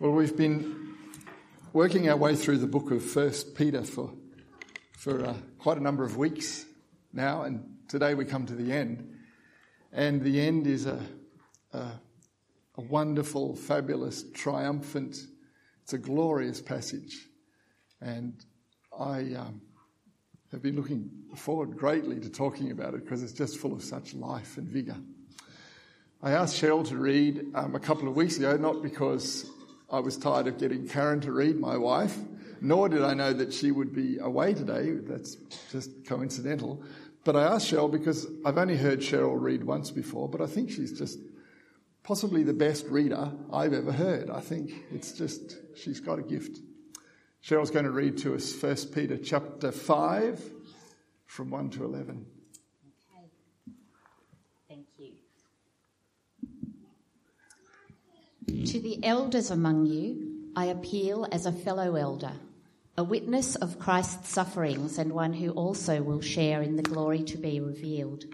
Well, we've been working our way through the book of First Peter for for uh, quite a number of weeks now, and today we come to the end. And the end is a, a, a wonderful, fabulous, triumphant. It's a glorious passage, and I um, have been looking forward greatly to talking about it because it's just full of such life and vigour. I asked Cheryl to read um, a couple of weeks ago, not because I was tired of getting Karen to read, my wife, nor did I know that she would be away today. That's just coincidental. But I asked Cheryl because I've only heard Cheryl read once before, but I think she's just possibly the best reader I've ever heard. I think it's just, she's got a gift. Cheryl's going to read to us 1 Peter chapter 5 from 1 to 11. Okay. Thank you. To the elders among you, I appeal as a fellow elder, a witness of Christ's sufferings and one who also will share in the glory to be revealed.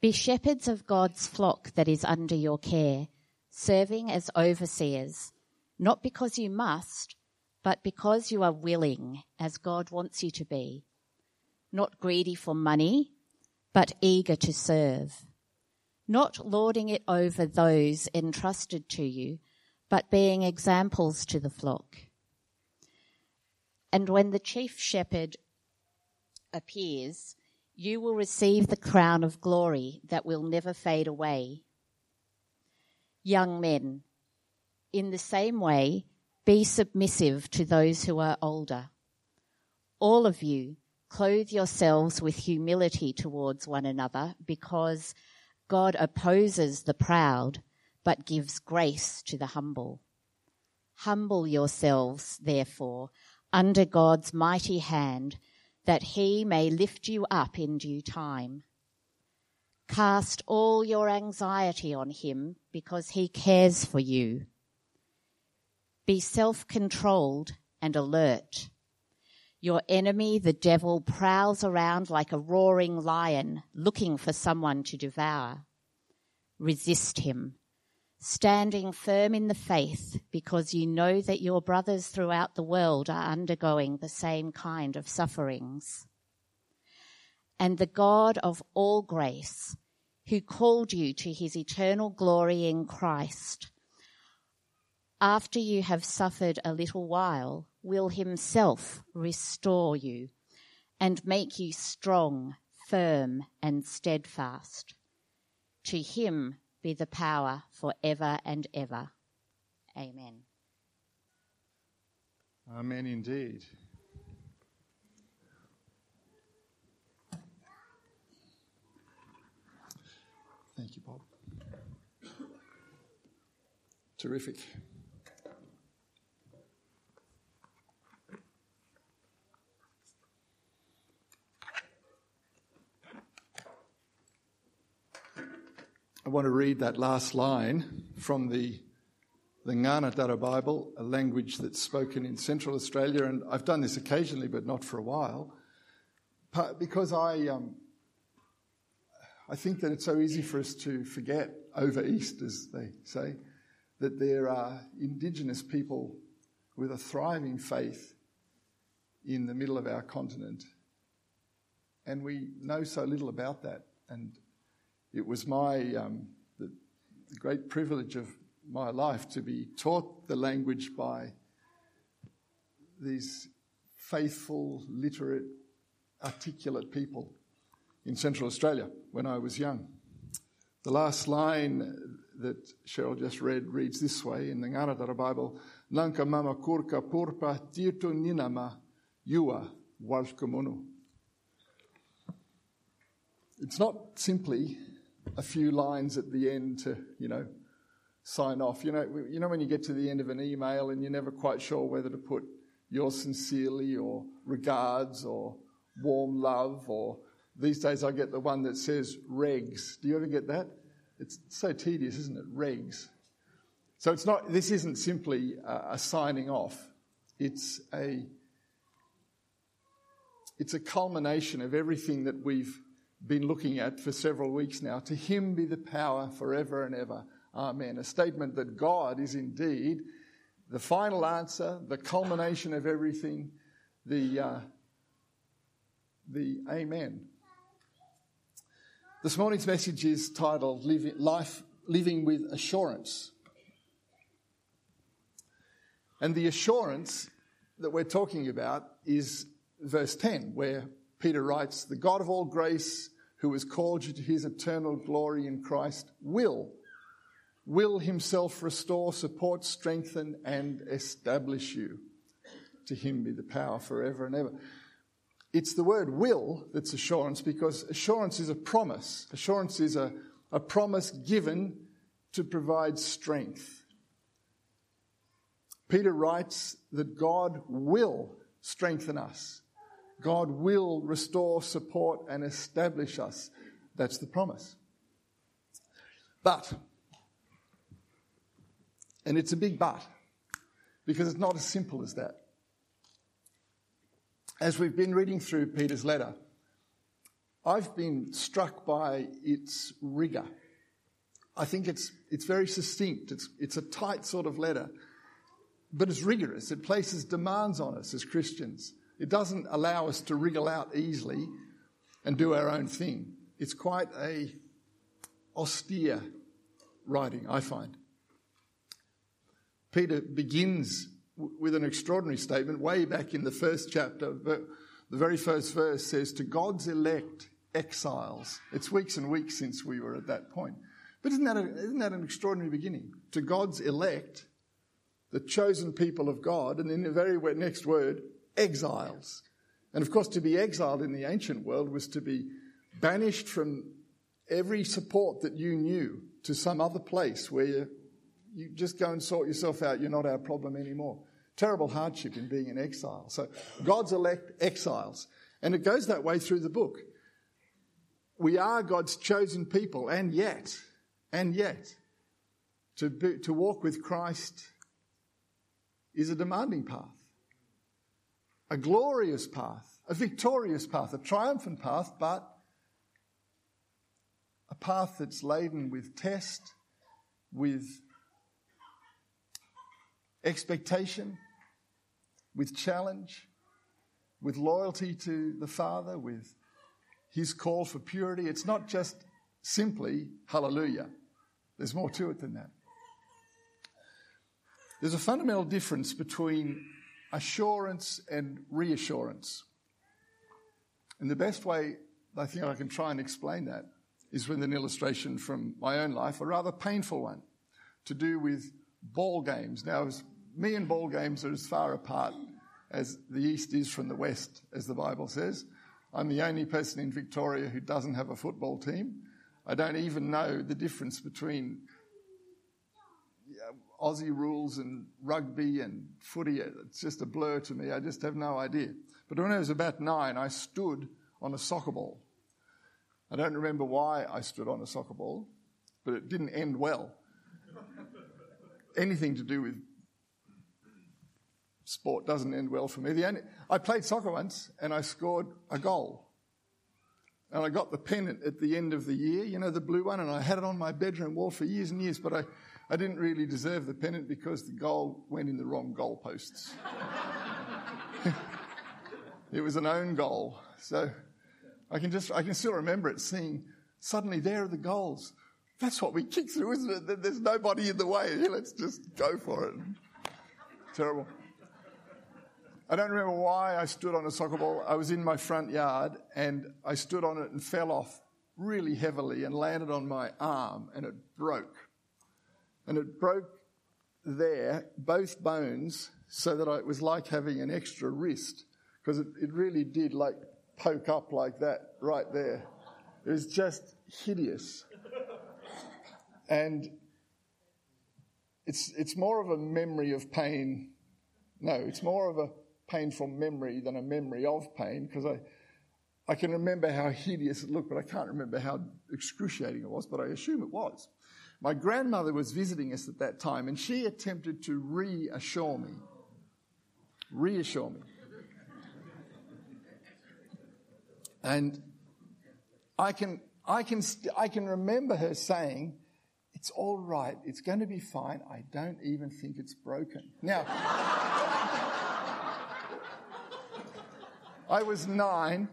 Be shepherds of God's flock that is under your care, serving as overseers, not because you must, but because you are willing, as God wants you to be, not greedy for money, but eager to serve, not lording it over those entrusted to you, but being examples to the flock. And when the chief shepherd appears, you will receive the crown of glory that will never fade away. Young men, in the same way, be submissive to those who are older. All of you, clothe yourselves with humility towards one another because God opposes the proud but gives grace to the humble. Humble yourselves, therefore, under God's mighty hand that he may lift you up in due time. Cast all your anxiety on him because he cares for you. Be self controlled and alert. Your enemy, the devil, prowls around like a roaring lion looking for someone to devour. Resist him, standing firm in the faith because you know that your brothers throughout the world are undergoing the same kind of sufferings. And the God of all grace, who called you to his eternal glory in Christ, after you have suffered a little while, will himself restore you and make you strong, firm, and steadfast. To him be the power for ever and ever. Amen. Amen indeed. Thank you, Bob. Terrific. I want to read that last line from the, the Bible, a language that's spoken in Central Australia, and I've done this occasionally, but not for a while, because I, um, I think that it's so easy for us to forget over East, as they say, that there are Indigenous people with a thriving faith in the middle of our continent. And we know so little about that. And it was my um, the, the great privilege of my life to be taught the language by these faithful, literate, articulate people in Central Australia when I was young. The last line that Cheryl just read reads this way in the Ngaanyatjarra Bible Nanka mama kurka purpa tirtu ninama yua walkamunu. It's not simply a few lines at the end to, you know, sign off. You know, you know when you get to the end of an email and you're never quite sure whether to put yours sincerely or regards or warm love or these days I get the one that says regs. Do you ever get that? It's so tedious, isn't it? Regs. So it's not, this isn't simply a, a signing off. It's a, it's a culmination of everything that we've been looking at for several weeks now. To him be the power forever and ever. Amen. A statement that God is indeed the final answer, the culmination of everything, the, uh, the Amen. This morning's message is titled Life Living with Assurance. And the assurance that we're talking about is verse 10, where Peter writes, The God of all grace, who has called you to his eternal glory in Christ, will, will himself restore, support, strengthen, and establish you. To him be the power forever and ever. It's the word will that's assurance because assurance is a promise. Assurance is a, a promise given to provide strength. Peter writes that God will strengthen us. God will restore, support, and establish us. That's the promise. But, and it's a big but, because it's not as simple as that. As we've been reading through Peter's letter, I've been struck by its rigor. I think it's, it's very succinct. It's, it's a tight sort of letter, but it's rigorous. It places demands on us as Christians. It doesn't allow us to wriggle out easily and do our own thing. It's quite a austere writing, I find. Peter begins with an extraordinary statement way back in the first chapter. but The very first verse says, To God's elect exiles. It's weeks and weeks since we were at that point. But isn't that, a, isn't that an extraordinary beginning? To God's elect, the chosen people of God, and in the very next word, exiles. And of course, to be exiled in the ancient world was to be banished from every support that you knew to some other place where you, you just go and sort yourself out. You're not our problem anymore. Terrible hardship in being in exile. So God's elect exiles. And it goes that way through the book. We are God's chosen people, and yet, and yet, to, be, to walk with Christ is a demanding path a glorious path, a victorious path, a triumphant path, but a path that's laden with test, with expectation, with challenge, with loyalty to the Father, with his call for purity. It's not just simply hallelujah. There's more to it than that. There's a fundamental difference between assurance and reassurance. And the best way I think I can try and explain that is with an illustration from my own life, a rather painful one, to do with ball games. Now, me and ball games are as far apart as the East is from the West, as the Bible says. I'm the only person in Victoria who doesn't have a football team. I don't even know the difference between Aussie rules and rugby and footy. It's just a blur to me. I just have no idea. But when I was about nine, I stood on a soccer ball. I don't remember why I stood on a soccer ball, but it didn't end well. Anything to do with sport doesn't end well for me. The only, I played soccer once and I scored a goal. And I got the pennant at the end of the year, you know, the blue one, and I had it on my bedroom wall for years and years, but I, I didn't really deserve the pennant because the goal went in the wrong goalposts. it was an own goal. So I can just, I can still remember it seeing suddenly there are the goals. That's what we kick through, isn't it? There's nobody in the way. Let's just go for it. Terrible. I don't remember why I stood on a soccer ball. I was in my front yard and I stood on it and fell off really heavily and landed on my arm and it broke and it broke there, both bones, so that it was like having an extra wrist, because it, it really did like poke up like that right there. It was just hideous. And it's, it's more of a memory of pain. No, it's more of a painful memory than a memory of pain because I, I can remember how hideous it looked, but I can't remember how excruciating it was, but I assume it was. My grandmother was visiting us at that time and she attempted to reassure me. Reassure me. And I can, I can, I can remember her saying, It's all right. It's going to be fine. I don't even think it's broken. Now, I was nine,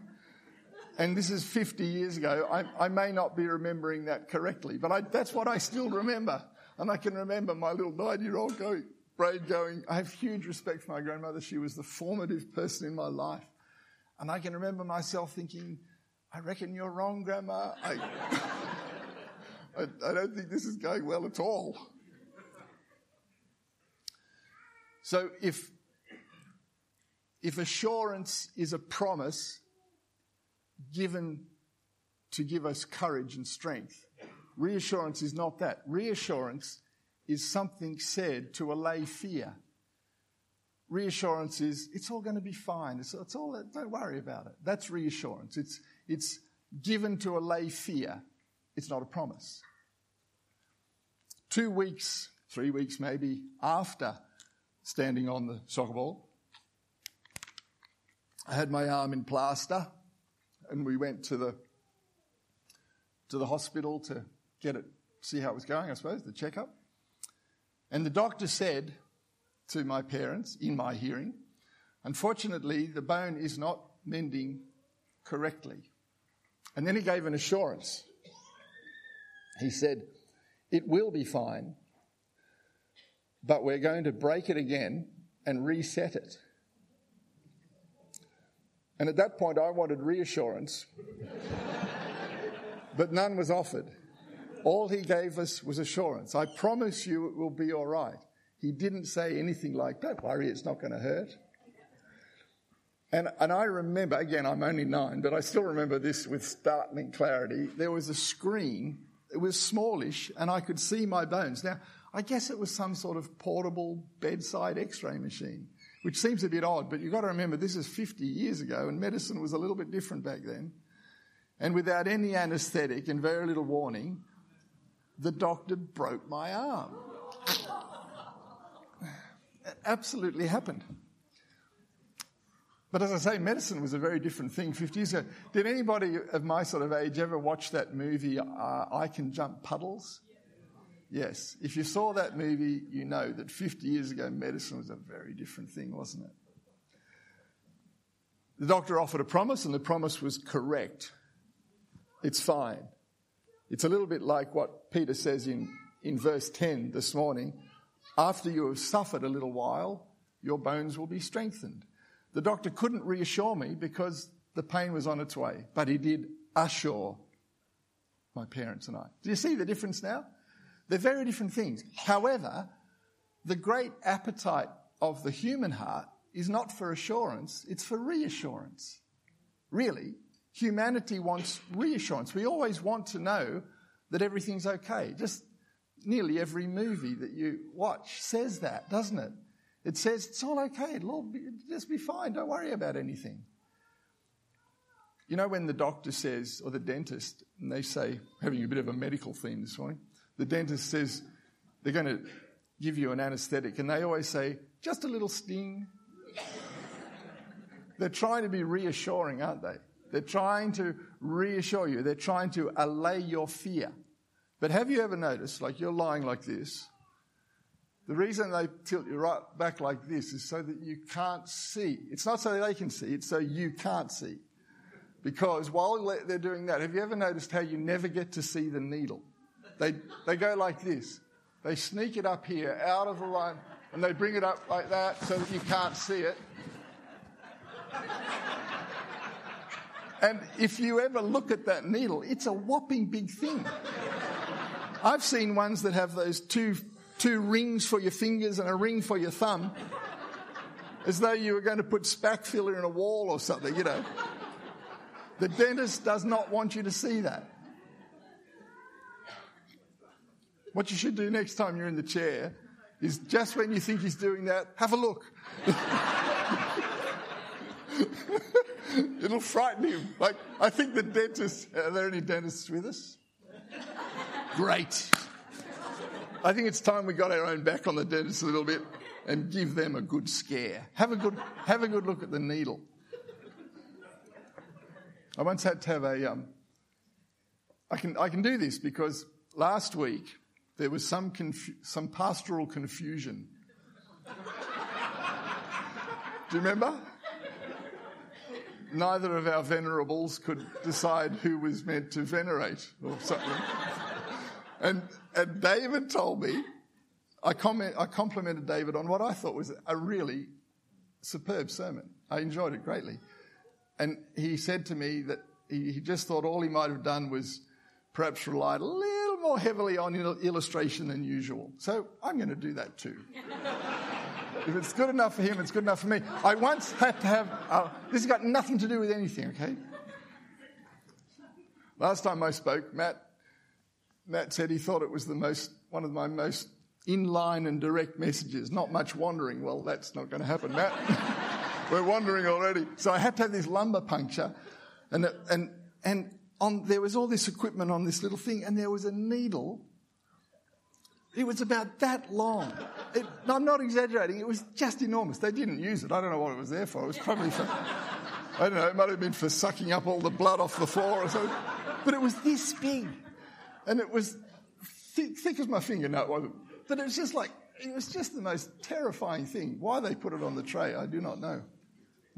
and this is 50 years ago. I, I may not be remembering that correctly, but I, that's what I still remember. And I can remember my little nine year old going, brain going, I have huge respect for my grandmother. She was the formative person in my life. And I can remember myself thinking, I reckon you're wrong, Grandma. I, I, I don't think this is going well at all. So if, if assurance is a promise given to give us courage and strength, reassurance is not that. Reassurance is something said to allay fear. Reassurance is, it's all going to be fine. It's, it's all, don't worry about it. That's reassurance. It's, it's given to allay fear. It's not a promise. Two weeks, three weeks maybe, after standing on the soccer ball, I had my arm in plaster and we went to the to the hospital to get it see how it was going, I suppose, the checkup. And the doctor said to my parents in my hearing, unfortunately the bone is not mending correctly. And then he gave an assurance. He said, It will be fine, but we're going to break it again and reset it. And at that point, I wanted reassurance, but none was offered. All he gave us was assurance. I promise you it will be all right. He didn't say anything like, Don't worry, it's not going to hurt. And, and I remember, again, I'm only nine, but I still remember this with startling clarity. There was a screen, it was smallish, and I could see my bones. Now, I guess it was some sort of portable bedside x ray machine, which seems a bit odd, but you've got to remember this is 50 years ago, and medicine was a little bit different back then. And without any anaesthetic and very little warning, the doctor broke my arm. It absolutely happened. But as I say, medicine was a very different thing 50 years ago. Did anybody of my sort of age ever watch that movie, uh, I Can Jump Puddles? Yes. If you saw that movie, you know that 50 years ago, medicine was a very different thing, wasn't it? The doctor offered a promise, and the promise was correct. It's fine. It's a little bit like what Peter says in, in verse 10 this morning. After you have suffered a little while, your bones will be strengthened. The doctor couldn't reassure me because the pain was on its way, but he did assure my parents and I. Do you see the difference now? They're very different things. However, the great appetite of the human heart is not for assurance, it's for reassurance. Really, humanity wants reassurance. We always want to know that everything's okay. Just nearly every movie that you watch says that, doesn't it? It says it's all okay. It'll just be fine. Don't worry about anything. You know, when the doctor says, or the dentist, and they say, having a bit of a medical theme this morning, the dentist says they're going to give you an anesthetic, and they always say, just a little sting. they're trying to be reassuring, aren't they? They're trying to reassure you. They're trying to allay your fear. But have you ever noticed, like you're lying like this, the reason they tilt you right back like this is so that you can't see. It's not so they can see, it's so you can't see. Because while they're doing that, have you ever noticed how you never get to see the needle? They, they go like this. They sneak it up here, out of the line, and they bring it up like that so that you can't see it. And if you ever look at that needle, it's a whopping big thing. I've seen ones that have those two, two rings for your fingers and a ring for your thumb, as though you were going to put Spakfilla in a wall or something, you know. The dentist does not want you to see that. What you should do next time you're in the chair is just when you think he's doing that, have a look. It'll frighten him. Like, I think the dentist, are there any dentists with us? Great. I think it's time we got our own back on the dentist a little bit and give them a good scare. Have a good, have a good look at the needle. I once had to have a, um, I can, I can do this because last week there was some, confu- some pastoral confusion. Do you remember? Neither of our venerables could decide who was meant to venerate or something. and, and David told me, I, comment, I complimented David on what I thought was a really superb sermon. I enjoyed it greatly. And he said to me that he, he just thought all he might have done was perhaps relied a little more heavily on illustration than usual. So I'm going to do that too. if it's good enough for him, it's good enough for me. I once had to have, uh, this has got nothing to do with anything, okay? Last time I spoke, Matt, Matt said he thought it was the most, one of my most in-line and direct messages. Not much wandering. Well, that's not going to happen, Matt. We're wandering already. So I had to have this lumbar puncture and, and, and on, there was all this equipment on this little thing, and there was a needle. It was about that long. It, I'm not exaggerating. It was just enormous. They didn't use it. I don't know what it was there for. It was probably for, I don't know, it might have been for sucking up all the blood off the floor or something. But it was this big. And it was thick, thick as my finger. No, it wasn't. But it was just like, it was just the most terrifying thing. Why they put it on the tray, I do not know.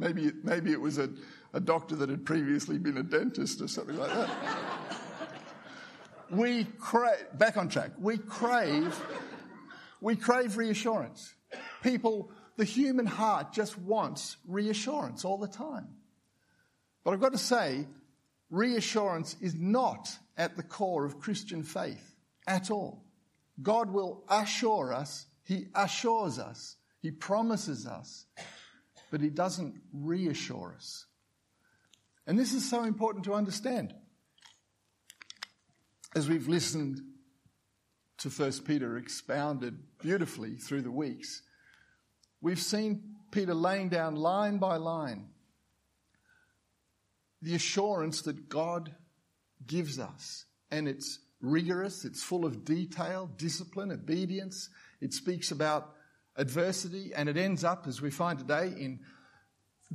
Maybe, maybe it was a, a doctor that had previously been a dentist or something like that. we crave, back on track, we crave, we crave reassurance. People, the human heart just wants reassurance all the time. But I've got to say, reassurance is not at the core of Christian faith at all. God will assure us, He assures us, He promises us, but it doesn't reassure us. And this is so important to understand. As we've listened to 1 Peter expounded beautifully through the weeks, we've seen Peter laying down line by line the assurance that God gives us. And it's rigorous, it's full of detail, discipline, obedience. It speaks about adversity, and it ends up, as we find today, in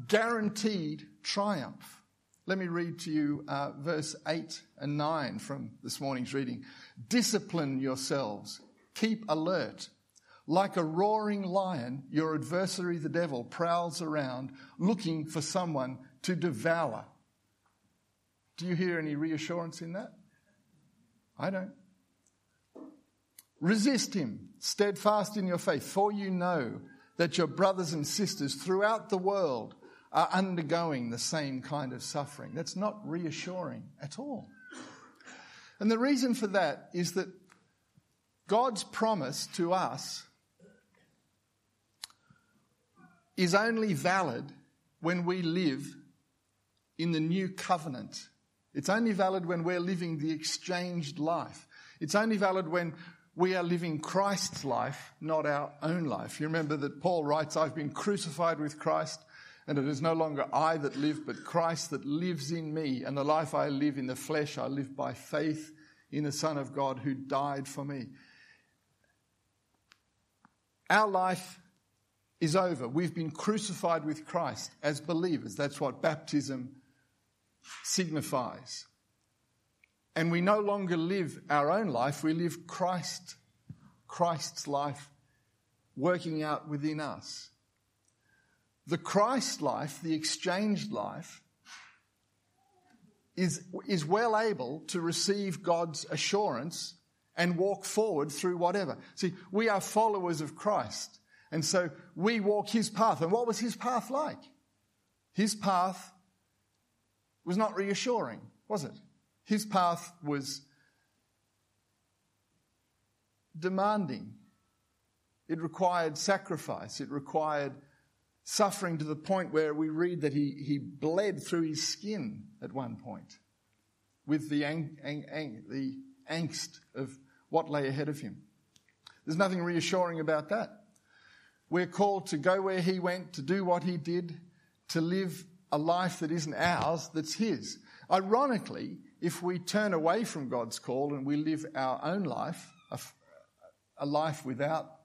guaranteed triumph. Let me read to you uh, verse 8 and 9 from this morning's reading. Discipline yourselves, keep alert. Like a roaring lion, your adversary, the devil, prowls around looking for someone to devour. Do you hear any reassurance in that? I don't. Resist him, steadfast in your faith, for you know that your brothers and sisters throughout the world are undergoing the same kind of suffering. That's not reassuring at all. And the reason for that is that God's promise to us is only valid when we live in the new covenant. It's only valid when we're living the exchanged life. It's only valid when we are living Christ's life, not our own life. You remember that Paul writes, I've been crucified with Christ. And it is no longer I that live, but Christ that lives in me. And the life I live in the flesh, I live by faith in the Son of God who died for me. Our life is over. We've been crucified with Christ as believers. That's what baptism signifies. And we no longer live our own life, we live Christ, Christ's life working out within us. The Christ life, the exchanged life, is, is well able to receive God's assurance and walk forward through whatever. See, we are followers of Christ. And so we walk his path. And what was his path like? His path was not reassuring, was it? His path was demanding. It required sacrifice. It required suffering to the point where we read that he, he bled through his skin at one point with the, ang, ang, ang, the angst of what lay ahead of him. There's nothing reassuring about that. We're called to go where he went, to do what he did, to live a life that isn't ours, that's his. Ironically, if we turn away from God's call and we live our own life, a, a life without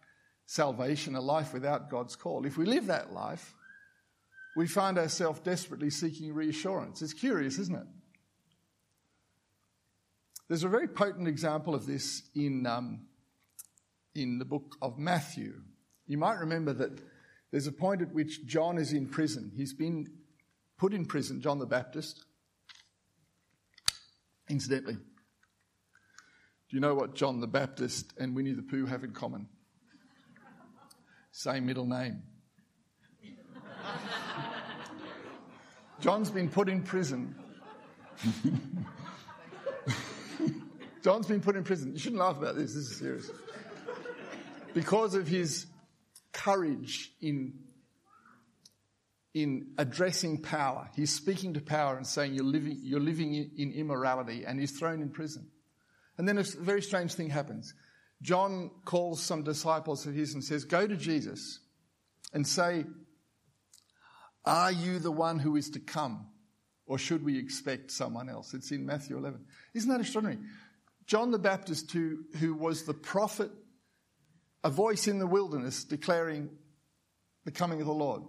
salvation, a life without God's call. If we live that life, we find ourselves desperately seeking reassurance. It's curious, isn't it? There's a very potent example of this in, um, in the book of Matthew. You might remember that there's a point at which John is in prison. He's been put in prison, John the Baptist. Incidentally, do you know what John the Baptist and Winnie the Pooh have in common? Same middle name. John's been put in prison. John's been put in prison. You shouldn't laugh about this, this is serious. Because of his courage in, in addressing power. He's speaking to power and saying, You're living, you're living in immorality, and he's thrown in prison. And then a very strange thing happens. John calls some disciples of his and says, Go to Jesus and say, Are you the one who is to come? Or should we expect someone else? It's in Matthew 11. Isn't that extraordinary? John the Baptist, who, who was the prophet, a voice in the wilderness declaring the coming of the Lord.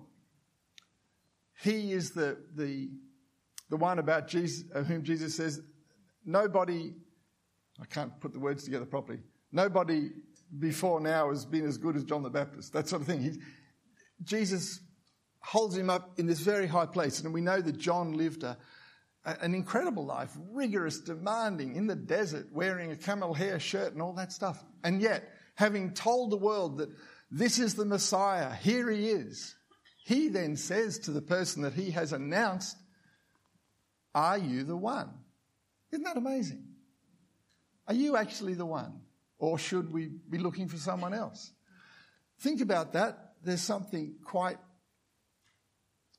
He is the, the, the one about Jesus, whom Jesus says, Nobody I can't put the words together properly. Nobody before now has been as good as John the Baptist. That sort of thing. He, Jesus holds him up in this very high place. And we know that John lived a, an incredible life, rigorous, demanding, in the desert, wearing a camel hair shirt and all that stuff. And yet, having told the world that this is the Messiah, here he is, he then says to the person that he has announced, Are you the one? Isn't that amazing? Are you actually the one? Or should we be looking for someone else? Think about that. There's something quite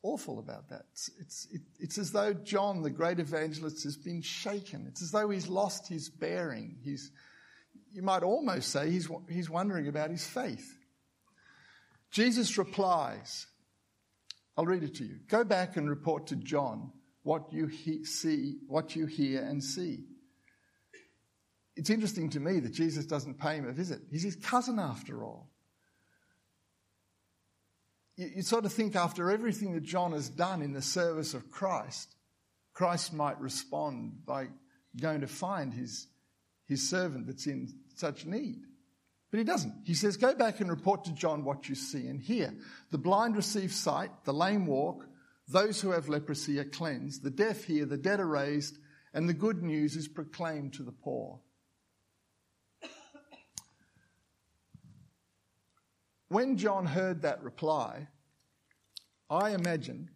awful about that. It's, it's, it, it's, as though John, the great evangelist, has been shaken. It's as though he's lost his bearing. He's, you might almost say he's, he's wondering about his faith. Jesus replies, I'll read it to you. Go back and report to John what you he- see, what you hear and see. It's interesting to me that Jesus doesn't pay him a visit. He's his cousin after all. You, you sort of think after everything that John has done in the service of Christ, Christ might respond by going to find his, his servant that's in such need. But he doesn't. He says, Go back and report to John what you see and hear. The blind receive sight, the lame walk, those who have leprosy are cleansed, the deaf hear, the dead are raised, and the good news is proclaimed to the poor. When John heard that reply, I imagine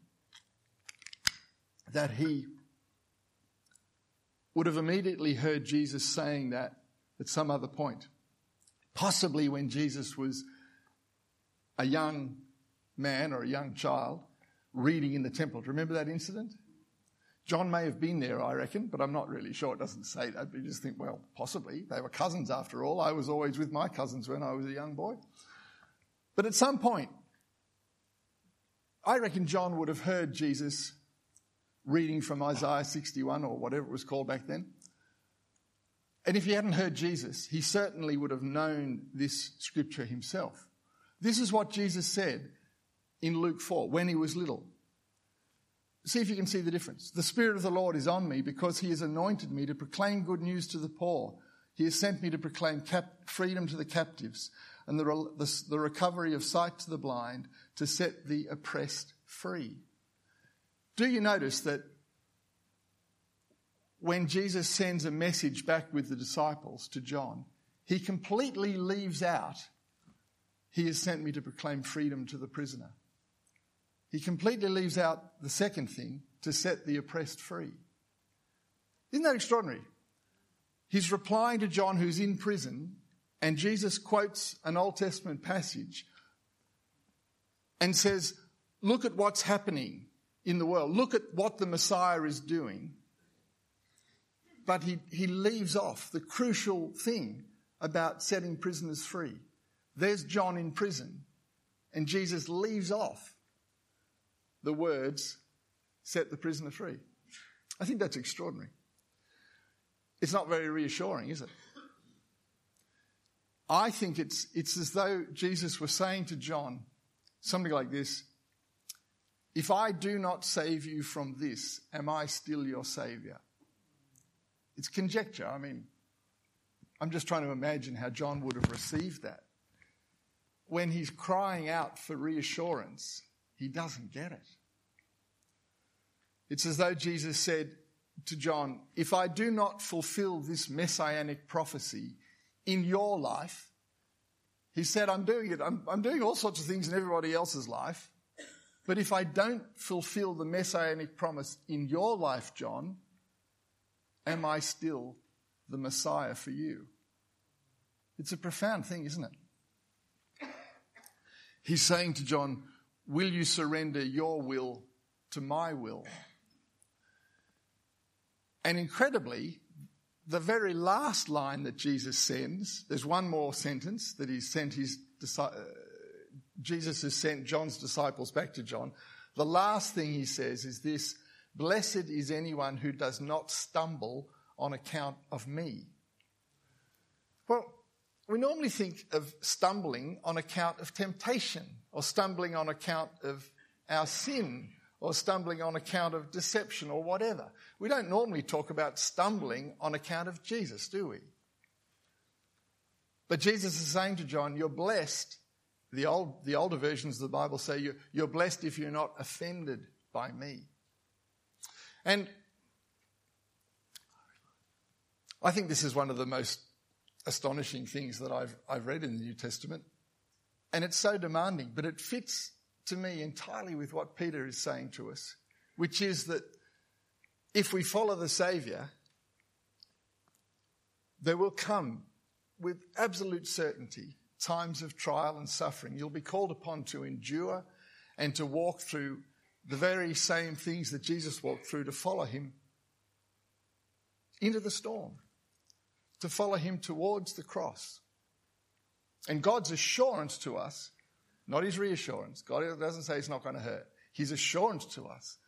that he would have immediately heard Jesus saying that at some other point. Possibly when Jesus was a young man or a young child reading in the temple. Do you remember that incident? John may have been there, I reckon, but I'm not really sure. It doesn't say that. But you just think, well, possibly. They were cousins after all. I was always with my cousins when I was a young boy. But at some point, I reckon John would have heard Jesus reading from Isaiah 61 or whatever it was called back then. And if he hadn't heard Jesus, he certainly would have known this scripture himself. This is what Jesus said in Luke 4 when he was little. See if you can see the difference. The Spirit of the Lord is on me because he has anointed me to proclaim good news to the poor. He has sent me to proclaim cap- freedom to the captives and the, the, the recovery of sight to the blind to set the oppressed free. Do you notice that when Jesus sends a message back with the disciples to John, he completely leaves out, He has sent me to proclaim freedom to the prisoner. He completely leaves out the second thing, to set the oppressed free. Isn't that extraordinary? He's replying to John, who's in prison, and Jesus quotes an Old Testament passage and says, Look at what's happening in the world. Look at what the Messiah is doing. But he, he leaves off the crucial thing about setting prisoners free. There's John in prison, and Jesus leaves off the words, set the prisoner free. I think that's extraordinary. It's not very reassuring, is it? I think it's, it's as though Jesus was saying to John something like this If I do not save you from this, am I still your Savior? It's conjecture. I mean, I'm just trying to imagine how John would have received that. When he's crying out for reassurance, he doesn't get it. It's as though Jesus said to John, If I do not fulfill this messianic prophecy in your life, he said, I'm doing it. I'm, I'm doing all sorts of things in everybody else's life. But if I don't fulfill the messianic promise in your life, John, am I still the Messiah for you? It's a profound thing, isn't it? He's saying to John, Will you surrender your will to my will? And incredibly, the very last line that Jesus sends, there's one more sentence that he sent his uh, Jesus has sent John's disciples back to John. The last thing he says is this Blessed is anyone who does not stumble on account of me. Well, we normally think of stumbling on account of temptation or stumbling on account of our sin or stumbling on account of deception or whatever. We don't normally talk about stumbling on account of Jesus, do we? But Jesus is saying to John, You're blessed. The, old, the older versions of the Bible say you're, you're blessed if you're not offended by me. And I think this is one of the most astonishing things that I've, I've read in the New Testament. And it's so demanding, but it fits to me entirely with what Peter is saying to us, which is that if we follow the Saviour, there will come with absolute certainty times of trial and suffering. You'll be called upon to endure and to walk through the very same things that Jesus walked through to follow him into the storm, to follow him towards the cross. And God's assurance to us not his reassurance. God doesn't say it's not going to hurt. His assurance to us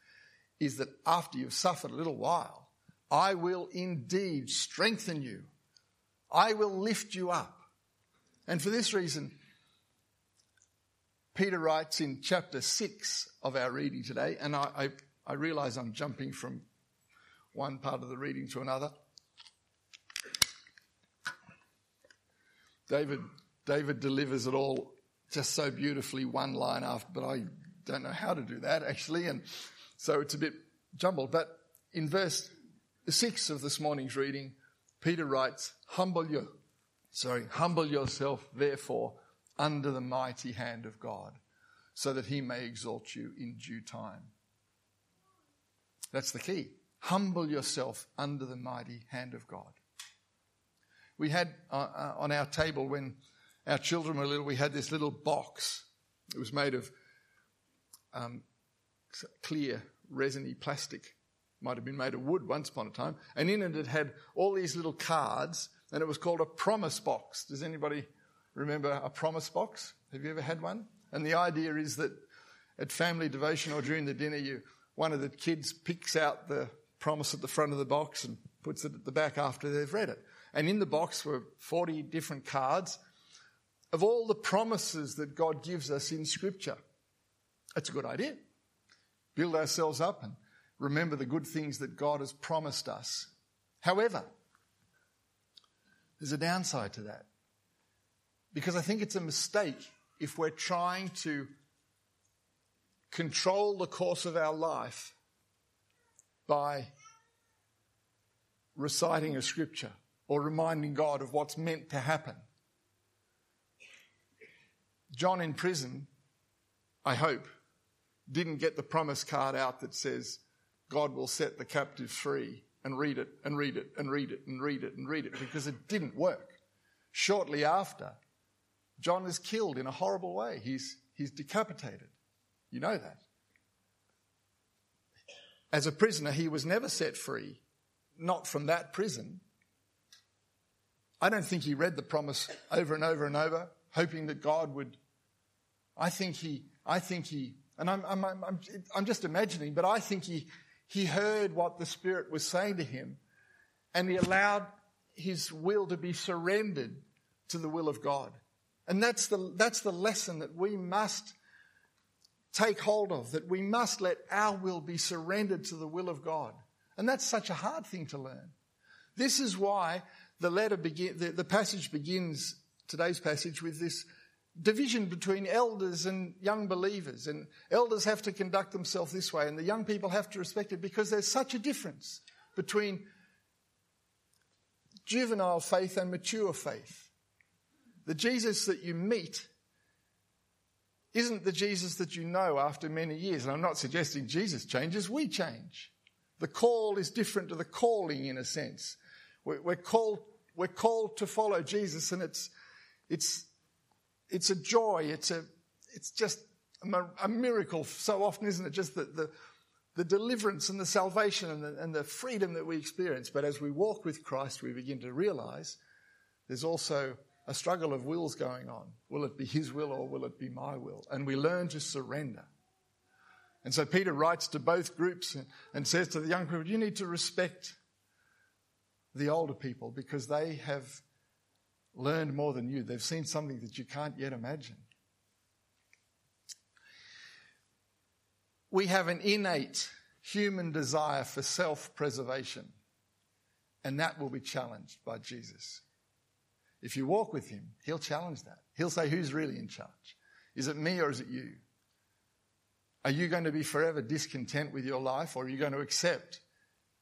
is that after you've suffered a little while, I will indeed strengthen you. I will lift you up. And for this reason, Peter writes in chapter 6 of our reading today, and I, I, I realize I'm jumping from one part of the reading to another. David, David delivers it all just so beautifully one line after, but I don't know how to do that actually. And so it's a bit jumbled. But in verse six of this morning's reading, Peter writes, humble you, sorry, humble yourself therefore under the mighty hand of God so that he may exalt you in due time. That's the key. Humble yourself under the mighty hand of God. We had uh, uh, on our table when our children were little, we had this little box. It was made of um, clear, resiny plastic. Might have been made of wood once upon a time. And in it, it had all these little cards, and it was called a promise box. Does anybody remember a promise box? Have you ever had one? And the idea is that at family devotion or during the dinner, you, one of the kids picks out the promise at the front of the box and puts it at the back after they've read it. And in the box were 40 different cards of all the promises that God gives us in Scripture. That's a good idea. Build ourselves up and remember the good things that God has promised us. However, there's a downside to that. Because I think it's a mistake if we're trying to control the course of our life by reciting a scripture or reminding God of what's meant to happen. John in prison, I hope, didn't get the promise card out that says, God will set the captive free and read it and read it and read it and read it and read it because it didn't work. Shortly after, John is killed in a horrible way. He's, he's decapitated. You know that. As a prisoner, he was never set free, not from that prison. I don't think he read the promise over and over and over, hoping that God would I think he, I think he, and I'm, I'm, I'm, I'm just imagining, but I think he, he heard what the Spirit was saying to him and he allowed his will to be surrendered to the will of God. And that's the, that's the lesson that we must take hold of, that we must let our will be surrendered to the will of God. And that's such a hard thing to learn. This is why the letter begin, the, the passage begins, today's passage, with this division between elders and young believers. And elders have to conduct themselves this way, and the young people have to respect it because there's such a difference between juvenile faith and mature faith. The Jesus that you meet isn't the Jesus that you know after many years. And I'm not suggesting Jesus changes, we change. The call is different to the calling in a sense. We're, called, we're called to follow Jesus, and it's, it's, it's a joy. It's, a, it's just a miracle so often, isn't it? Just the, the, the deliverance and the salvation and the, and the freedom that we experience. But as we walk with Christ, we begin to realize there's also a struggle of wills going on. Will it be His will or will it be my will? And we learn to surrender. And so Peter writes to both groups and, says to the young people, you need to respect the older people because they have learned more than you. They've seen something that you can't yet imagine. We have an innate human desire for self preservation, and that will be challenged by Jesus. If you walk with him, he'll challenge that. He'll say, Who's really in charge? Is it me or is it you? Are you going to be forever discontent with your life or are you going to accept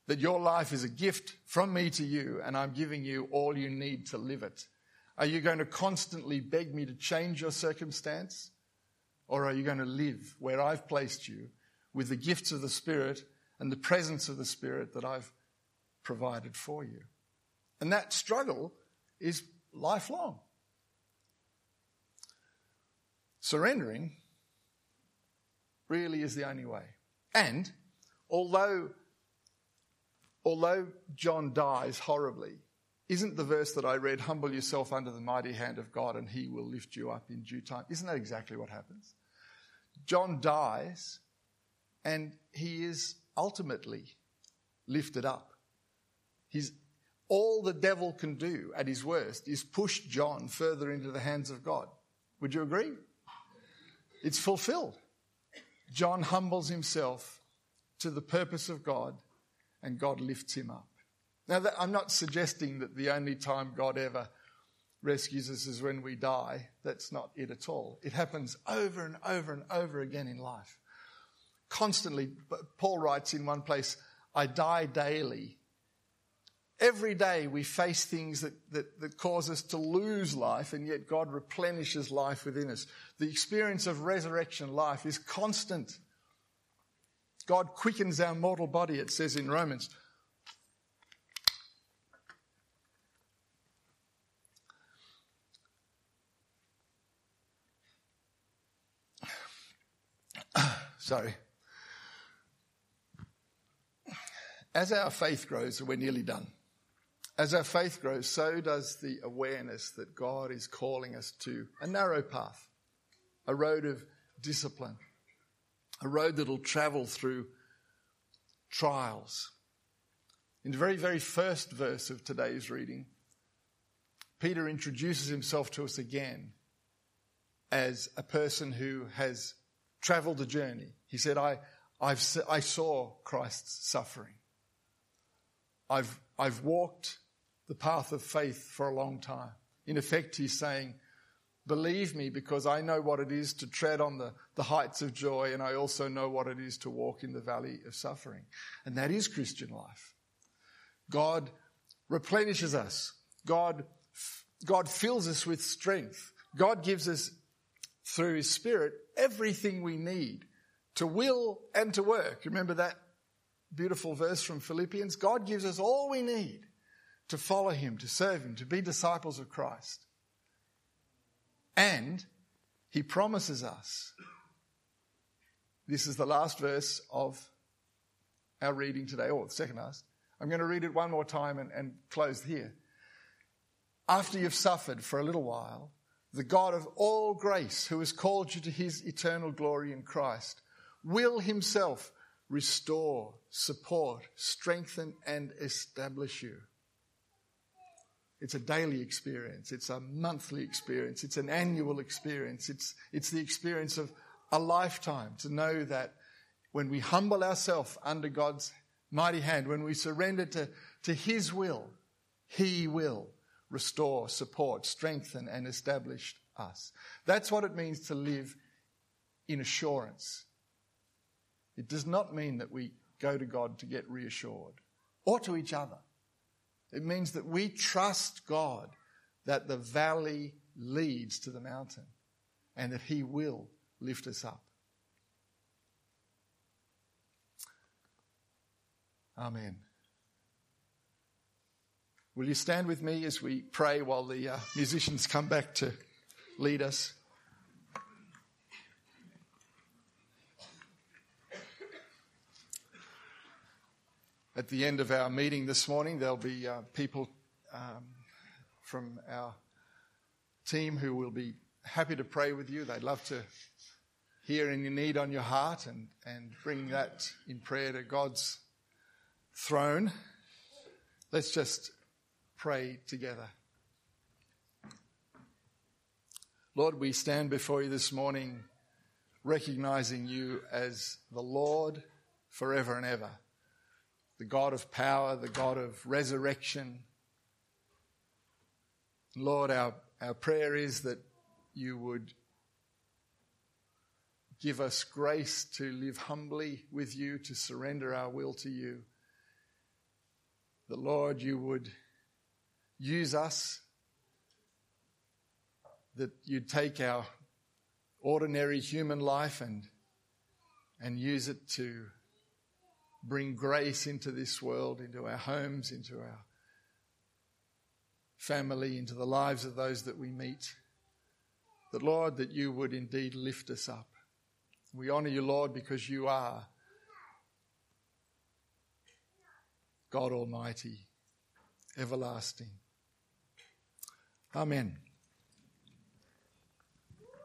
that your life is a gift from me to you and I'm giving you all you need to live it? Are you going to constantly beg me to change your circumstance? Or are you going to live where I've placed you with the gifts of the Spirit and the presence of the Spirit that I've provided for you? And that struggle is lifelong. Surrendering really is the only way. And although, although John dies horribly, isn't the verse that I read, humble yourself under the mighty hand of God and he will lift you up in due time? Isn't that exactly what happens? John dies and he is ultimately lifted up. He's, all the devil can do at his worst is push John further into the hands of God. Would you agree? It's fulfilled. John humbles himself to the purpose of God and God lifts him up. Now, that, I'm not suggesting that the only time God ever rescues us is when we die. That's not it at all. It happens over and over and over again in life. Constantly, Paul writes in one place, I die daily. Every day we face things that, that, that cause us to lose life, and yet God replenishes life within us. The experience of resurrection life is constant. God quickens our mortal body, it says in Romans. Sorry. As our faith grows, we're nearly done. As our faith grows, so does the awareness that God is calling us to a narrow path, a road of discipline, a road that'll travel through trials. In the very, very first verse of today's reading, Peter introduces himself to us again as a person who has traveled a journey. He said, I, I've, I saw Christ's suffering. I've, I've walked the path of faith for a long time. In effect, he's saying, Believe me because I know what it is to tread on the, the heights of joy, and I also know what it is to walk in the valley of suffering. And that is Christian life. God replenishes us. God, God fills us with strength. God gives us, through His Spirit, everything we need to will and to work. Remember that beautiful verse from Philippians? God gives us all we need to follow him, to serve him, to be disciples of Christ. And he promises us. This is the last verse of our reading today, or the second last. I'm going to read it one more time and, and close here. After you've suffered for a little while, the God of all grace, who has called you to his eternal glory in Christ, will himself restore, support, strengthen, and establish you. It's a daily experience. It's a monthly experience. It's an annual experience. It's, it's the experience of a lifetime to know that when we humble ourselves under God's mighty hand, when we surrender to, to His will, He will restore, support, strengthen, and establish us. That's what it means to live in assurance. It does not mean that we go to God to get reassured or to each other. It means that we trust God that the valley leads to the mountain and that He will lift us up. Amen. Will you stand with me as we pray while the uh, musicians come back to lead us? At the end of our meeting this morning, there'll be uh, people um, from our team who will be happy to pray with you. They'd love to hear any need on your heart and, and bring that in prayer to God's throne. Let's just pray together. Lord, we stand before you this morning recognizing you as the Lord forever and ever the God of power, the God of resurrection. Lord, our, our prayer is that you would give us grace to live humbly with you, to surrender our will to you. That, Lord, you would use us, that you'd take our ordinary human life and, and use it to bring grace into this world, into our homes, into our family, into the lives of those that we meet. That, Lord, that you would indeed lift us up. We honour you, Lord, because you are God Almighty, everlasting. Amen.